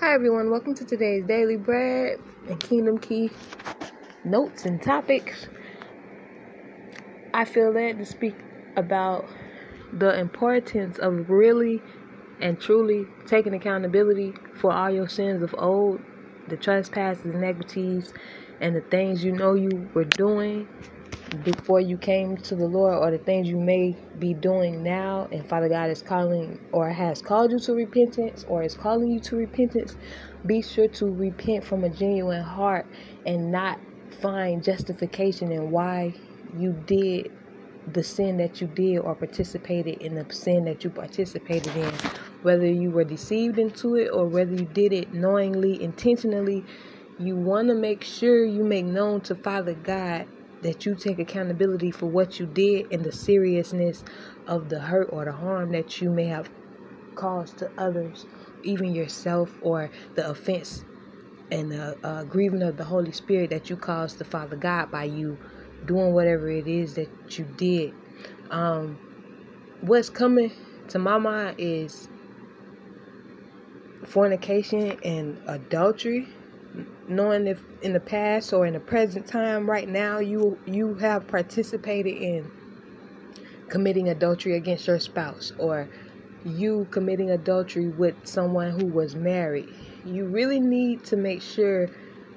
Hi, everyone. Welcome to today's Daily Bread and Kingdom Key notes and topics. I feel led to speak about the importance of really and truly taking accountability for all your sins of old, the trespasses, and iniquities, and the things you know you were doing before you came to the Lord or the things you may be doing now and Father God is calling or has called you to repentance or is calling you to repentance, be sure to repent from a genuine heart and not find justification in why you did the sin that you did or participated in the sin that you participated in. Whether you were deceived into it or whether you did it knowingly, intentionally, you want to make sure you make known to Father God that you take accountability for what you did and the seriousness of the hurt or the harm that you may have caused to others, even yourself, or the offense and the uh, grieving of the Holy Spirit that you caused to Father God by you doing whatever it is that you did. Um, what's coming to my mind is fornication and adultery knowing if in the past or in the present time right now you you have participated in committing adultery against your spouse or you committing adultery with someone who was married. You really need to make sure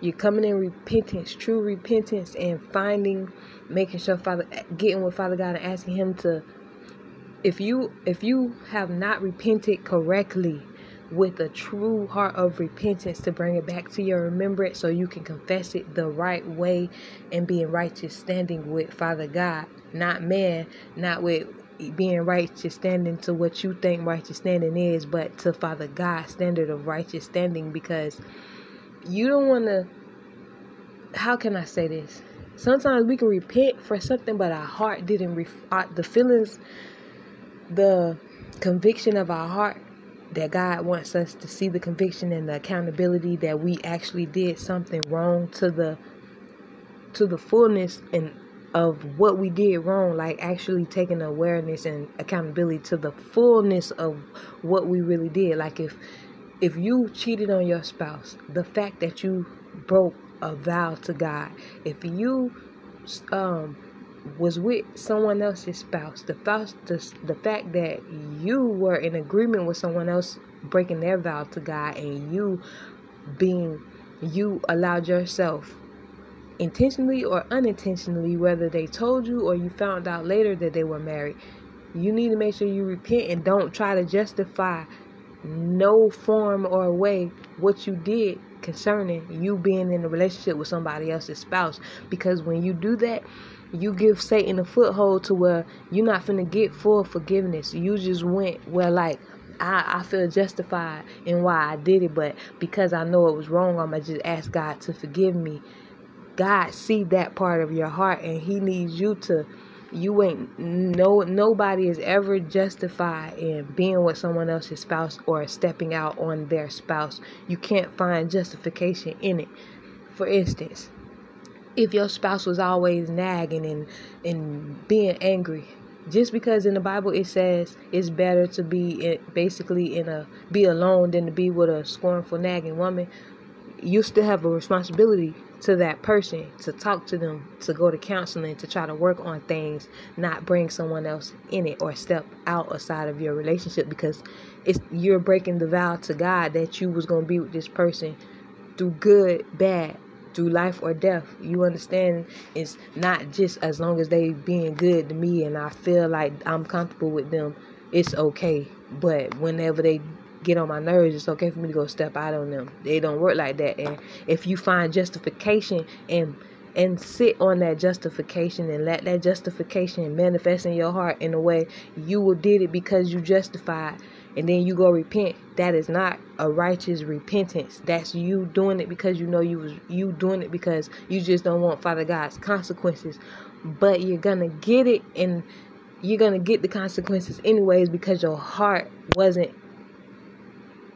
you're coming in repentance true repentance and finding making sure father getting with father god and asking him to if you if you have not repented correctly with a true heart of repentance to bring it back to your remembrance so you can confess it the right way and be in righteous standing with Father God, not man, not with being righteous standing to what you think righteous standing is, but to Father God's standard of righteous standing because you don't want to. How can I say this? Sometimes we can repent for something, but our heart didn't. Ref- the feelings, the conviction of our heart that God wants us to see the conviction and the accountability that we actually did something wrong to the to the fullness and of what we did wrong, like actually taking awareness and accountability to the fullness of what we really did. Like if if you cheated on your spouse, the fact that you broke a vow to God, if you um was with someone else's spouse, the the, the fact that you were in agreement with someone else breaking their vow to God, and you being, you allowed yourself intentionally or unintentionally, whether they told you or you found out later that they were married, you need to make sure you repent and don't try to justify no form or way what you did concerning you being in a relationship with somebody else's spouse. Because when you do that you give Satan a foothold to where you're not finna get full forgiveness. You just went where like I, I feel justified in why I did it, but because I know it was wrong, I'm gonna just ask God to forgive me. God see that part of your heart and he needs you to you ain't no nobody is ever justified in being with someone else's spouse or stepping out on their spouse. You can't find justification in it. For instance, if your spouse was always nagging and and being angry just because in the bible it says it's better to be basically in a be alone than to be with a scornful nagging woman you still have a responsibility to that person to talk to them to go to counseling to try to work on things not bring someone else in it or step out outside of your relationship because it's you're breaking the vow to god that you was going to be with this person through good bad through life or death. You understand? It's not just as long as they being good to me and I feel like I'm comfortable with them, it's okay. But whenever they get on my nerves, it's okay for me to go step out on them. They don't work like that. And if you find justification and and sit on that justification and let that justification manifest in your heart in a way you will did it because you justified and then you go repent that is not a righteous repentance. That's you doing it because you know you was you doing it because you just don't want father god's consequences. But you're gonna get it and you're gonna get the consequences anyways because your heart wasn't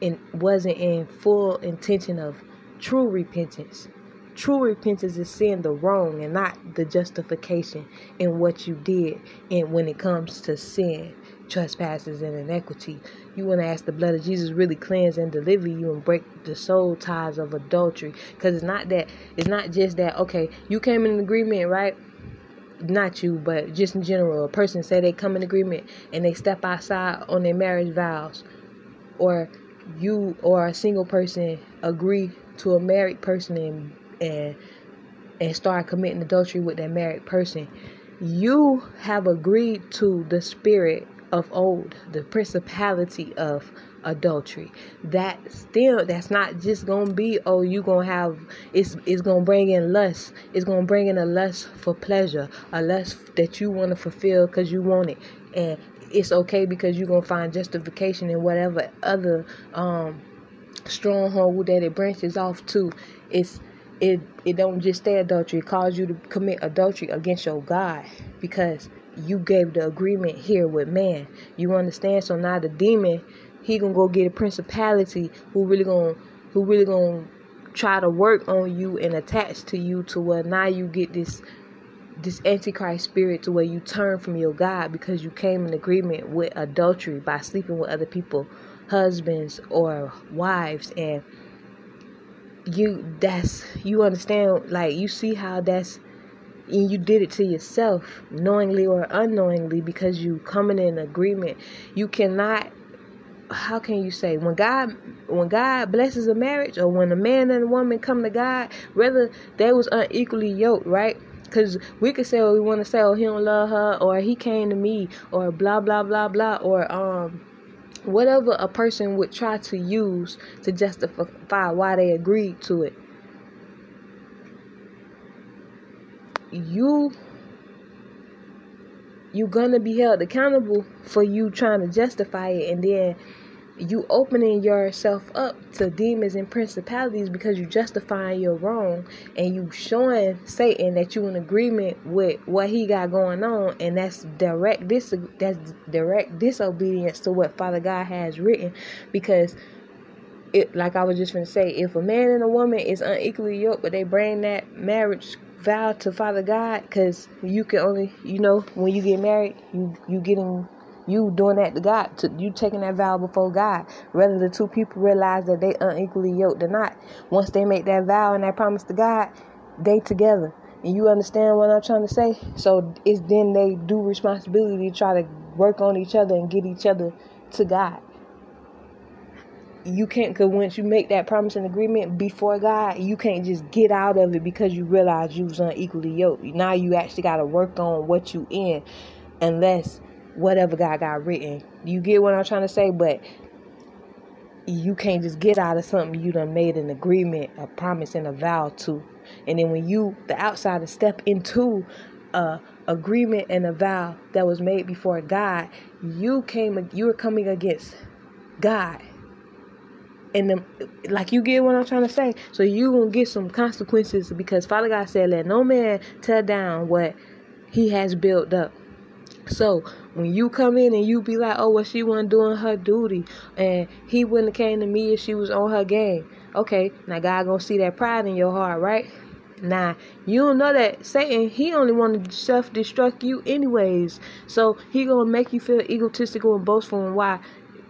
in wasn't in full intention of true repentance. True repentance is seeing the wrong and not the justification in what you did and when it comes to sin trespasses and iniquity. You want to ask the blood of Jesus really cleanse and deliver you and break the soul ties of adultery. Because it's not that, it's not just that, okay, you came in agreement, right? Not you, but just in general. A person say they come in agreement and they step outside on their marriage vows. Or you or a single person agree to a married person and, and and start committing adultery with that married person, you have agreed to the spirit of old, the principality of adultery. That still that's not just gonna be oh you gonna have it's it's gonna bring in lust. It's gonna bring in a lust for pleasure, a lust that you want to fulfill because you want it, and it's okay because you're gonna find justification in whatever other um stronghold that it branches off to. It's it it don't just stay adultery. It cause you to commit adultery against your God because you gave the agreement here with man. You understand? So now the demon, he gonna go get a principality who really gonna who really gonna try to work on you and attach to you to where now you get this this antichrist spirit to where you turn from your God because you came in agreement with adultery by sleeping with other people, husbands or wives and you that's you understand like you see how that's and you did it to yourself knowingly or unknowingly because you coming in agreement. You cannot how can you say when god when god blesses a marriage or when a man and a woman come to god whether they was unequally yoked right? Because we could say oh we want to say oh he don't love her or he came to me or blah blah blah blah or um whatever a person would try to use to justify why they agreed to it you you're gonna be held accountable for you trying to justify it and then you opening yourself up to demons and principalities because you justifying your wrong and you showing Satan that you in agreement with what he got going on and that's direct dis that's direct disobedience to what Father God has written. Because it like I was just gonna say if a man and a woman is unequally yoked but they bring that marriage vow to Father God because you can only, you know, when you get married, you you getting you doing that to God, to you taking that vow before God. Whether the two people realize that they unequally yoked or not, once they make that vow and that promise to God, they together. And you understand what I'm trying to say? So it's then they do responsibility to try to work on each other and get each other to God you can't because once you make that promise and agreement before God, you can't just get out of it because you realize you was unequally yoked. Now you actually got to work on what you in, unless whatever God got written. You get what I'm trying to say? But you can't just get out of something you done made an agreement, a promise, and a vow to. And then when you, the outsider, step into a agreement and a vow that was made before God, you came, you were coming against God and the, like you get what I'm trying to say. So you gonna get some consequences because Father God said, "Let no man tear down what He has built up." So when you come in and you be like, "Oh, well, she wasn't doing her duty, and he wouldn't have came to me if she was on her game," okay, now God gonna see that pride in your heart, right? Now you don't know that Satan he only wanted to self destruct you anyways, so he gonna make you feel egotistical and boastful and why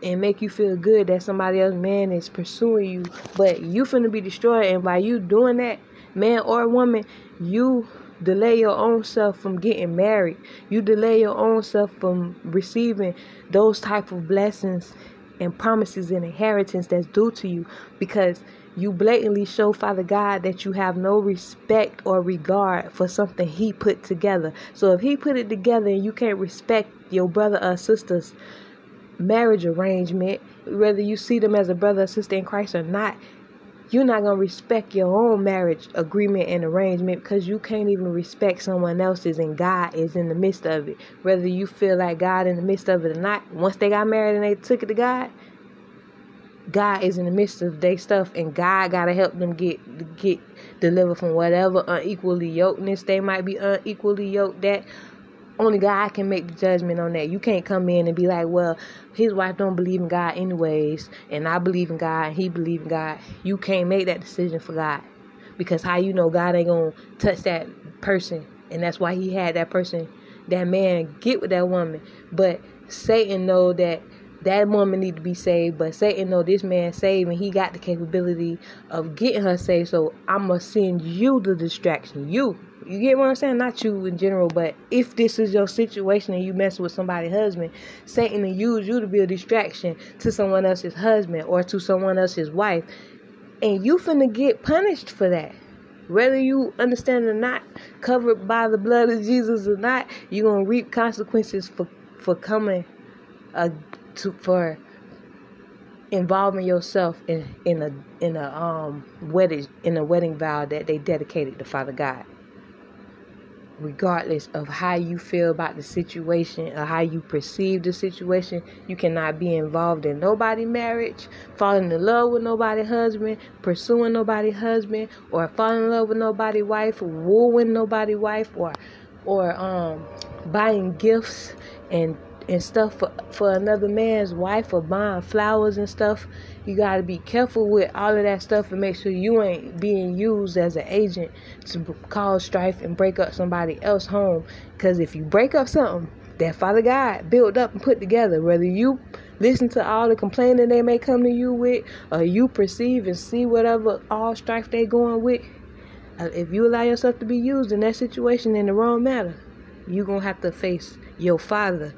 and make you feel good that somebody else man is pursuing you, but you finna be destroyed. And by you doing that, man or woman, you delay your own self from getting married. You delay your own self from receiving those type of blessings and promises and inheritance that's due to you because you blatantly show Father God that you have no respect or regard for something He put together. So if He put it together and you can't respect your brother or sister's marriage arrangement, whether you see them as a brother or sister in Christ or not, you're not going to respect your own marriage agreement and arrangement because you can't even respect someone else's and God is in the midst of it. Whether you feel like God in the midst of it or not, once they got married and they took it to God, God is in the midst of their stuff and God got to help them get get delivered from whatever unequally yokedness they might be unequally yoked that only God can make the judgment on that. You can't come in and be like, well, his wife don't believe in God anyways, and I believe in God, and he believe in God. You can't make that decision for God. Because how you know God ain't gonna touch that person, and that's why he had that person, that man get with that woman. But Satan know that that woman need to be saved, but Satan know this man saved and he got the capability of getting her saved. So I'ma send you the distraction. You. You get what I'm saying? Not you in general, but if this is your situation and you mess with somebody's husband, Satan will use you to be a distraction to someone else's husband or to someone else's wife. And you finna get punished for that. Whether you understand or not, covered by the blood of Jesus or not, you're gonna reap consequences for for coming uh, to for involving yourself in in a in a um wedding in a wedding vow that they dedicated to Father God. Regardless of how you feel about the situation or how you perceive the situation, you cannot be involved in nobody marriage, falling in love with nobody husband, pursuing nobody husband, or falling in love with nobody wife, wooing nobody wife, or or um buying gifts and and stuff for, for another man's wife or buying flowers and stuff. You got to be careful with all of that stuff and make sure you ain't being used as an agent to cause strife and break up somebody else's home. Because if you break up something that Father God built up and put together, whether you listen to all the complaining they may come to you with, or you perceive and see whatever all strife they going with, uh, if you allow yourself to be used in that situation in the wrong manner, you're going to have to face your Father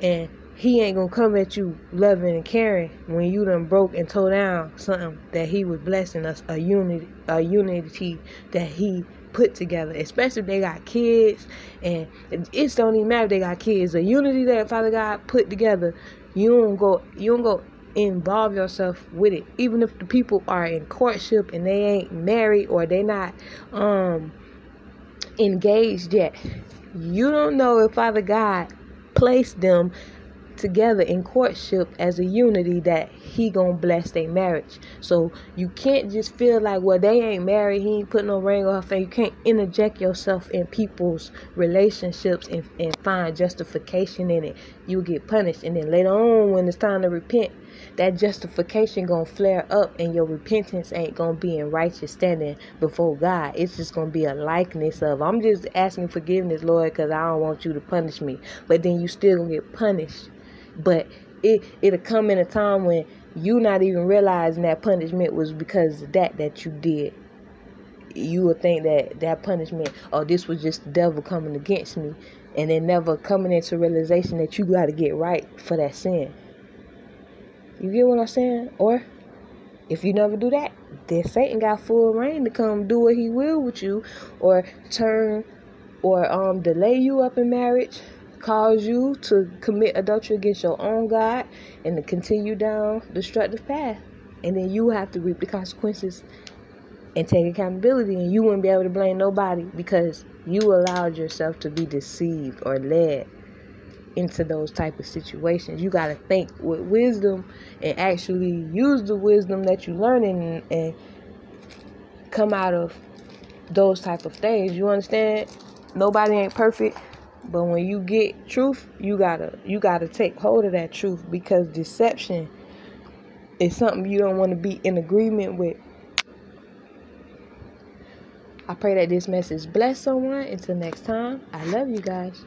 and he ain't gonna come at you loving and caring when you done broke and tore down something that he was blessing us a unity a unity that he put together. Especially if they got kids and it don't even matter if they got kids. A unity that father god put together you don't go you don't go involve yourself with it. Even if the people are in courtship and they ain't married or they not um engaged yet you don't know if father god place them together in courtship as a unity that he gonna bless their marriage. So you can't just feel like well they ain't married, he ain't put no ring on her finger. You can't interject yourself in people's relationships and, and find justification in it. You get punished and then later on when it's time to repent, that justification gonna flare up and your repentance ain't gonna be in righteous standing before God. It's just gonna be a likeness of I'm just asking forgiveness, Lord, because I don't want you to punish me. But then you still gonna get punished. But it it'll come in a time when you not even realizing that punishment was because of that that you did. You would think that that punishment, or oh, this was just the devil coming against me, and then never coming into realization that you got to get right for that sin. You get what I'm saying? Or if you never do that, then Satan got full reign to come do what he will with you, or turn, or um delay you up in marriage, cause you to commit adultery against your own God, and to continue down destructive path, and then you have to reap the consequences and take accountability, and you wouldn't be able to blame nobody because you allowed yourself to be deceived or led into those type of situations. You got to think with wisdom and actually use the wisdom that you learn and, and come out of those type of things. You understand? Nobody ain't perfect, but when you get truth, you gotta you gotta take hold of that truth because deception is something you don't want to be in agreement with. I pray that this message bless someone. Until next time, I love you guys.